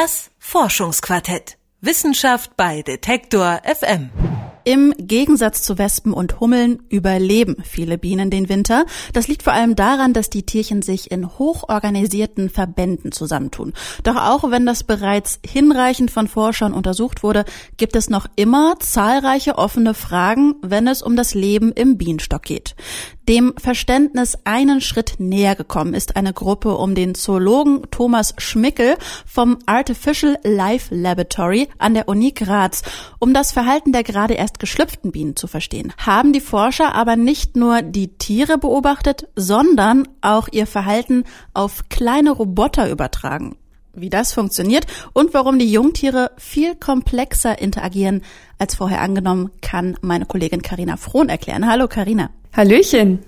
Das Forschungsquartett. Wissenschaft bei Detektor FM. Im Gegensatz zu Wespen und Hummeln überleben viele Bienen den Winter. Das liegt vor allem daran, dass die Tierchen sich in hochorganisierten Verbänden zusammentun. Doch auch wenn das bereits hinreichend von Forschern untersucht wurde, gibt es noch immer zahlreiche offene Fragen, wenn es um das Leben im Bienenstock geht. Dem Verständnis einen Schritt näher gekommen ist eine Gruppe um den Zoologen Thomas Schmickel vom Artificial Life Laboratory an der Uni Graz, um das Verhalten der gerade erst geschlüpften Bienen zu verstehen. Haben die Forscher aber nicht nur die Tiere beobachtet, sondern auch ihr Verhalten auf kleine Roboter übertragen wie das funktioniert und warum die Jungtiere viel komplexer interagieren als vorher angenommen, kann meine Kollegin Karina Frohn erklären. Hallo Karina. Hallöchen.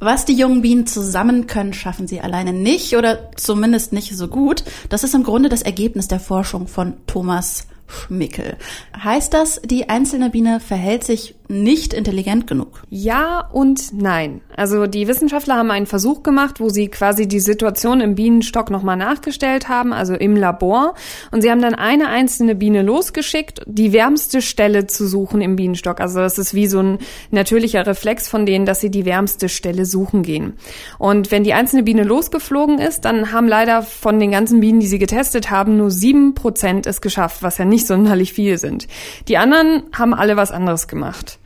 Was die jungen Bienen zusammen können, schaffen sie alleine nicht oder zumindest nicht so gut. Das ist im Grunde das Ergebnis der Forschung von Thomas Schmickel. Heißt das, die einzelne Biene verhält sich nicht intelligent genug? Ja und nein. Also die Wissenschaftler haben einen Versuch gemacht, wo sie quasi die Situation im Bienenstock nochmal nachgestellt haben, also im Labor. Und sie haben dann eine einzelne Biene losgeschickt, die wärmste Stelle zu suchen im Bienenstock. Also das ist wie so ein natürlicher Reflex von denen, dass sie die wärmste Stelle suchen gehen. Und wenn die einzelne Biene losgeflogen ist, dann haben leider von den ganzen Bienen, die sie getestet haben, nur sieben Prozent es geschafft, was ja nicht sonderlich viel sind. Die anderen haben alle was anderes gemacht.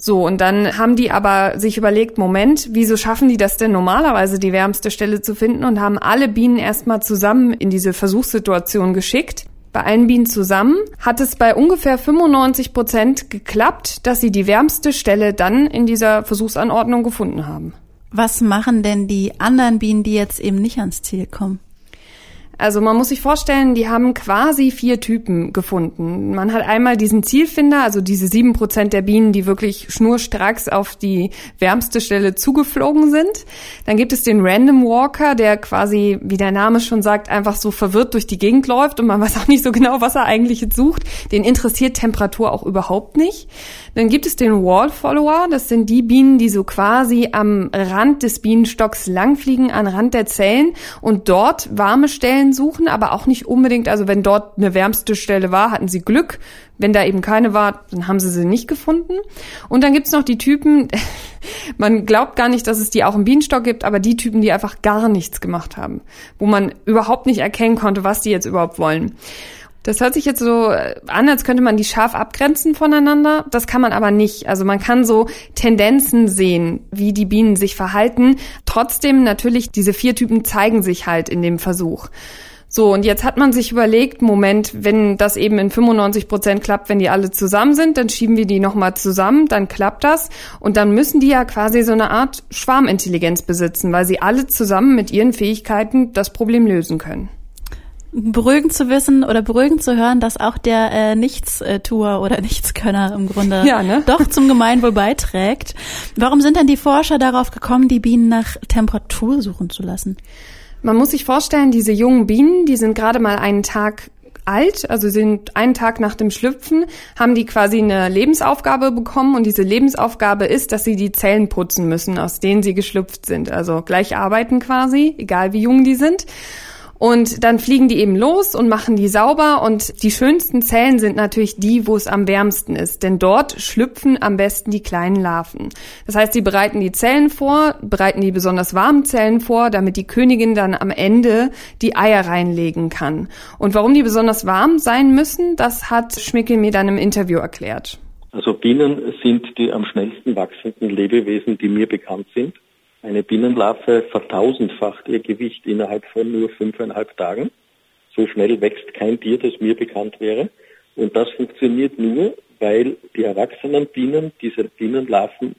So, und dann haben die aber sich überlegt, Moment, wieso schaffen die das denn normalerweise, die wärmste Stelle zu finden und haben alle Bienen erstmal zusammen in diese Versuchssituation geschickt. Bei allen Bienen zusammen hat es bei ungefähr 95 Prozent geklappt, dass sie die wärmste Stelle dann in dieser Versuchsanordnung gefunden haben. Was machen denn die anderen Bienen, die jetzt eben nicht ans Ziel kommen? Also man muss sich vorstellen, die haben quasi vier Typen gefunden. Man hat einmal diesen Zielfinder, also diese sieben Prozent der Bienen, die wirklich schnurstracks auf die wärmste Stelle zugeflogen sind. Dann gibt es den Random Walker, der quasi, wie der Name schon sagt, einfach so verwirrt durch die Gegend läuft und man weiß auch nicht so genau, was er eigentlich jetzt sucht. Den interessiert Temperatur auch überhaupt nicht. Dann gibt es den Wall Follower, das sind die Bienen, die so quasi am Rand des Bienenstocks langfliegen, an Rand der Zellen und dort warme Stellen Stellen suchen, aber auch nicht unbedingt, also wenn dort eine wärmste Stelle war, hatten sie Glück. Wenn da eben keine war, dann haben sie sie nicht gefunden. Und dann gibt's noch die Typen, man glaubt gar nicht, dass es die auch im Bienenstock gibt, aber die Typen, die einfach gar nichts gemacht haben, wo man überhaupt nicht erkennen konnte, was die jetzt überhaupt wollen. Das hört sich jetzt so an, als könnte man die scharf abgrenzen voneinander. Das kann man aber nicht. Also man kann so Tendenzen sehen, wie die Bienen sich verhalten. Trotzdem natürlich, diese vier Typen zeigen sich halt in dem Versuch. So, und jetzt hat man sich überlegt, Moment, wenn das eben in 95 Prozent klappt, wenn die alle zusammen sind, dann schieben wir die nochmal zusammen, dann klappt das. Und dann müssen die ja quasi so eine Art Schwarmintelligenz besitzen, weil sie alle zusammen mit ihren Fähigkeiten das Problem lösen können beruhigend zu wissen oder beruhigend zu hören, dass auch der äh, Nichtstuer oder Nichtskönner im Grunde ja, ne? doch zum Gemeinwohl beiträgt. Warum sind denn die Forscher darauf gekommen, die Bienen nach Temperatur suchen zu lassen? Man muss sich vorstellen, diese jungen Bienen, die sind gerade mal einen Tag alt, also sind einen Tag nach dem Schlüpfen, haben die quasi eine Lebensaufgabe bekommen und diese Lebensaufgabe ist, dass sie die Zellen putzen müssen, aus denen sie geschlüpft sind. Also gleich arbeiten quasi, egal wie jung die sind. Und dann fliegen die eben los und machen die sauber. Und die schönsten Zellen sind natürlich die, wo es am wärmsten ist. Denn dort schlüpfen am besten die kleinen Larven. Das heißt, sie bereiten die Zellen vor, bereiten die besonders warmen Zellen vor, damit die Königin dann am Ende die Eier reinlegen kann. Und warum die besonders warm sein müssen, das hat Schmickel mir dann im Interview erklärt. Also Bienen sind die am schnellsten wachsenden Lebewesen, die mir bekannt sind. Eine Bienenlarve vertausendfacht ihr Gewicht innerhalb von nur fünfeinhalb Tagen. So schnell wächst kein Tier, das mir bekannt wäre. Und das funktioniert nur, weil die erwachsenen Bienen diese Bienenlarven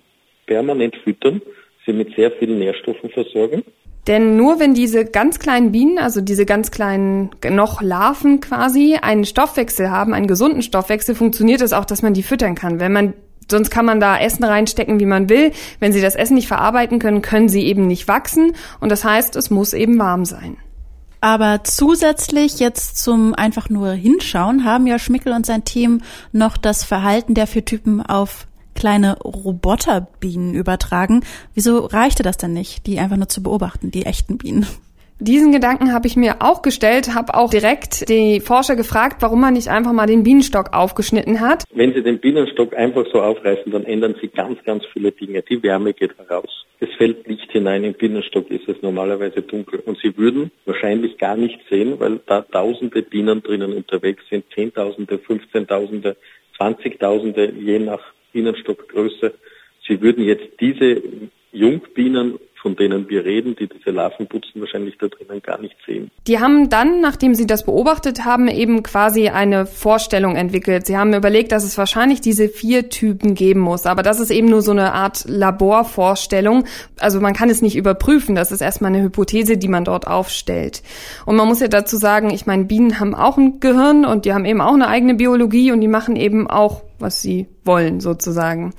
permanent füttern, sie mit sehr vielen Nährstoffen versorgen. Denn nur wenn diese ganz kleinen Bienen, also diese ganz kleinen noch Larven quasi, einen Stoffwechsel haben, einen gesunden Stoffwechsel, funktioniert es auch, dass man die füttern kann. Wenn man Sonst kann man da Essen reinstecken, wie man will. Wenn sie das Essen nicht verarbeiten können, können sie eben nicht wachsen. Und das heißt, es muss eben warm sein. Aber zusätzlich jetzt zum einfach nur hinschauen, haben ja Schmickel und sein Team noch das Verhalten der vier Typen auf kleine Roboterbienen übertragen. Wieso reichte das denn nicht, die einfach nur zu beobachten, die echten Bienen? Diesen Gedanken habe ich mir auch gestellt, habe auch direkt die Forscher gefragt, warum man nicht einfach mal den Bienenstock aufgeschnitten hat. Wenn Sie den Bienenstock einfach so aufreißen, dann ändern Sie ganz, ganz viele Dinge. Die Wärme geht heraus. Es fällt Licht hinein. Im Bienenstock ist es normalerweise dunkel. Und Sie würden wahrscheinlich gar nicht sehen, weil da tausende Bienen drinnen unterwegs sind. Zehntausende, Fünfzehntausende, Zwanzigtausende, je nach Bienenstockgröße. Sie würden jetzt diese Jungbienen von denen wir reden, die diese Larven putzen, wahrscheinlich da drinnen gar nicht sehen. Die haben dann, nachdem sie das beobachtet haben, eben quasi eine Vorstellung entwickelt. Sie haben überlegt, dass es wahrscheinlich diese vier Typen geben muss. Aber das ist eben nur so eine Art Laborvorstellung. Also man kann es nicht überprüfen. Das ist erstmal eine Hypothese, die man dort aufstellt. Und man muss ja dazu sagen, ich meine, Bienen haben auch ein Gehirn und die haben eben auch eine eigene Biologie und die machen eben auch was sie wollen sozusagen.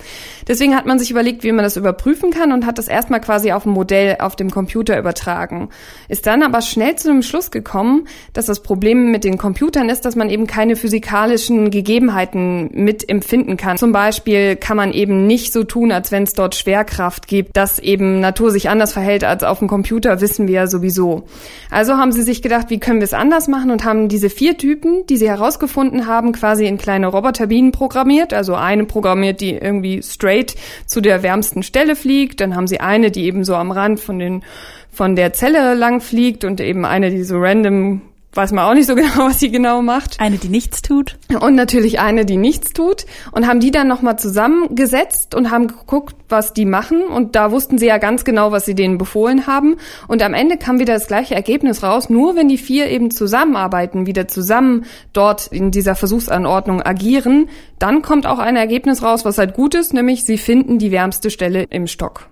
Deswegen hat man sich überlegt, wie man das überprüfen kann und hat das erstmal quasi auf ein Modell auf dem Computer übertragen. Ist dann aber schnell zu dem Schluss gekommen, dass das Problem mit den Computern ist, dass man eben keine physikalischen Gegebenheiten mit empfinden kann. Zum Beispiel kann man eben nicht so tun, als wenn es dort Schwerkraft gibt, dass eben Natur sich anders verhält als auf dem Computer, wissen wir ja sowieso. Also haben sie sich gedacht, wie können wir es anders machen und haben diese vier Typen, die sie herausgefunden haben, quasi in kleine Roboterbienen programmiert programmiert, also eine programmiert, die irgendwie straight zu der wärmsten Stelle fliegt, dann haben sie eine, die eben so am Rand von den von der Zelle lang fliegt und eben eine, die so random weiß man auch nicht so genau, was sie genau macht. Eine, die nichts tut. Und natürlich eine, die nichts tut. Und haben die dann nochmal zusammengesetzt und haben geguckt, was die machen. Und da wussten sie ja ganz genau, was sie denen befohlen haben. Und am Ende kam wieder das gleiche Ergebnis raus. Nur wenn die vier eben zusammenarbeiten, wieder zusammen dort in dieser Versuchsanordnung agieren, dann kommt auch ein Ergebnis raus, was halt gut ist, nämlich sie finden die wärmste Stelle im Stock.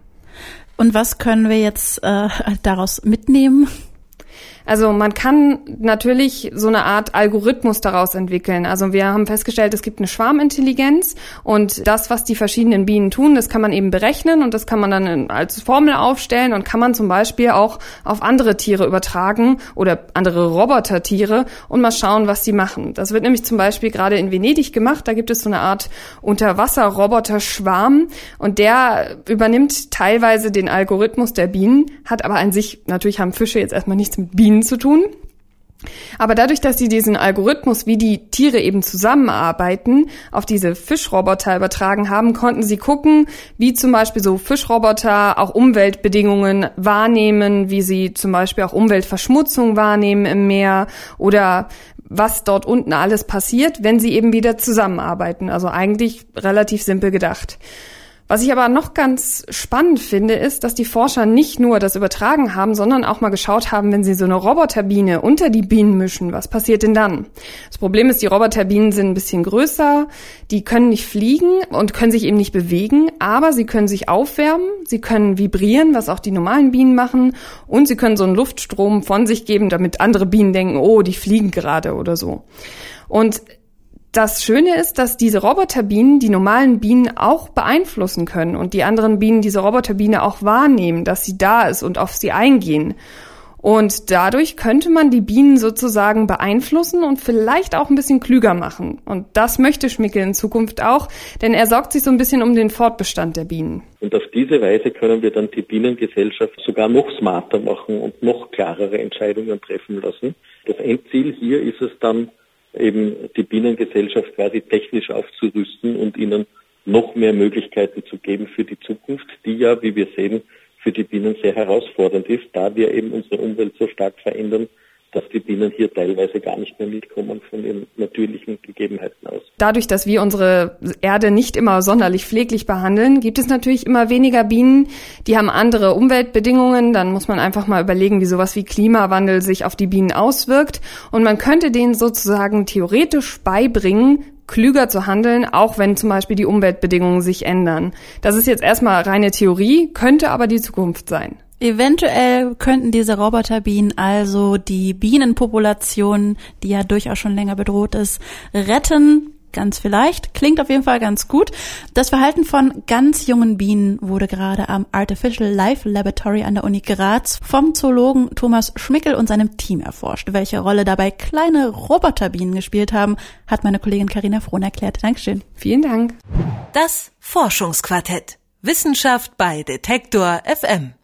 Und was können wir jetzt äh, daraus mitnehmen? Also man kann natürlich so eine Art Algorithmus daraus entwickeln. Also wir haben festgestellt, es gibt eine Schwarmintelligenz und das, was die verschiedenen Bienen tun, das kann man eben berechnen und das kann man dann als Formel aufstellen und kann man zum Beispiel auch auf andere Tiere übertragen oder andere Robotertiere und mal schauen, was die machen. Das wird nämlich zum Beispiel gerade in Venedig gemacht. Da gibt es so eine Art Unterwasser-Roboter-Schwarm und der übernimmt teilweise den Algorithmus der Bienen, hat aber an sich, natürlich haben Fische jetzt erstmal nichts mit Bienen Bienen zu tun. Aber dadurch, dass sie diesen Algorithmus, wie die Tiere eben zusammenarbeiten, auf diese Fischroboter übertragen haben, konnten sie gucken, wie zum Beispiel so Fischroboter auch Umweltbedingungen wahrnehmen, wie sie zum Beispiel auch Umweltverschmutzung wahrnehmen im Meer oder was dort unten alles passiert, wenn sie eben wieder zusammenarbeiten. Also eigentlich relativ simpel gedacht. Was ich aber noch ganz spannend finde, ist, dass die Forscher nicht nur das übertragen haben, sondern auch mal geschaut haben, wenn sie so eine Roboterbiene unter die Bienen mischen, was passiert denn dann? Das Problem ist, die Roboterbienen sind ein bisschen größer, die können nicht fliegen und können sich eben nicht bewegen, aber sie können sich aufwärmen, sie können vibrieren, was auch die normalen Bienen machen, und sie können so einen Luftstrom von sich geben, damit andere Bienen denken, oh, die fliegen gerade oder so. Und das Schöne ist, dass diese Roboterbienen die normalen Bienen auch beeinflussen können und die anderen Bienen diese Roboterbiene auch wahrnehmen, dass sie da ist und auf sie eingehen. Und dadurch könnte man die Bienen sozusagen beeinflussen und vielleicht auch ein bisschen klüger machen. Und das möchte Schmickel in Zukunft auch, denn er sorgt sich so ein bisschen um den Fortbestand der Bienen. Und auf diese Weise können wir dann die Bienengesellschaft sogar noch smarter machen und noch klarere Entscheidungen treffen lassen. Das Endziel hier ist es dann, eben die Bienengesellschaft quasi technisch aufzurüsten und ihnen noch mehr Möglichkeiten zu geben für die Zukunft, die ja, wie wir sehen, für die Bienen sehr herausfordernd ist, da wir eben unsere Umwelt so stark verändern, dass die Bienen hier teilweise gar nicht mehr mitkommen von ihren natürlichen Gegebenheiten aus. Dadurch, dass wir unsere Erde nicht immer sonderlich pfleglich behandeln, gibt es natürlich immer weniger Bienen. Die haben andere Umweltbedingungen. Dann muss man einfach mal überlegen, wie sowas wie Klimawandel sich auf die Bienen auswirkt. Und man könnte denen sozusagen theoretisch beibringen, klüger zu handeln, auch wenn zum Beispiel die Umweltbedingungen sich ändern. Das ist jetzt erstmal reine Theorie, könnte aber die Zukunft sein. Eventuell könnten diese Roboterbienen also die Bienenpopulation, die ja durchaus schon länger bedroht ist, retten. Ganz vielleicht. Klingt auf jeden Fall ganz gut. Das Verhalten von ganz jungen Bienen wurde gerade am Artificial Life Laboratory an der Uni Graz vom Zoologen Thomas Schmickel und seinem Team erforscht. Welche Rolle dabei kleine Roboterbienen gespielt haben, hat meine Kollegin Karina Frohn erklärt. Dankeschön. Vielen Dank. Das Forschungsquartett. Wissenschaft bei Detektor FM.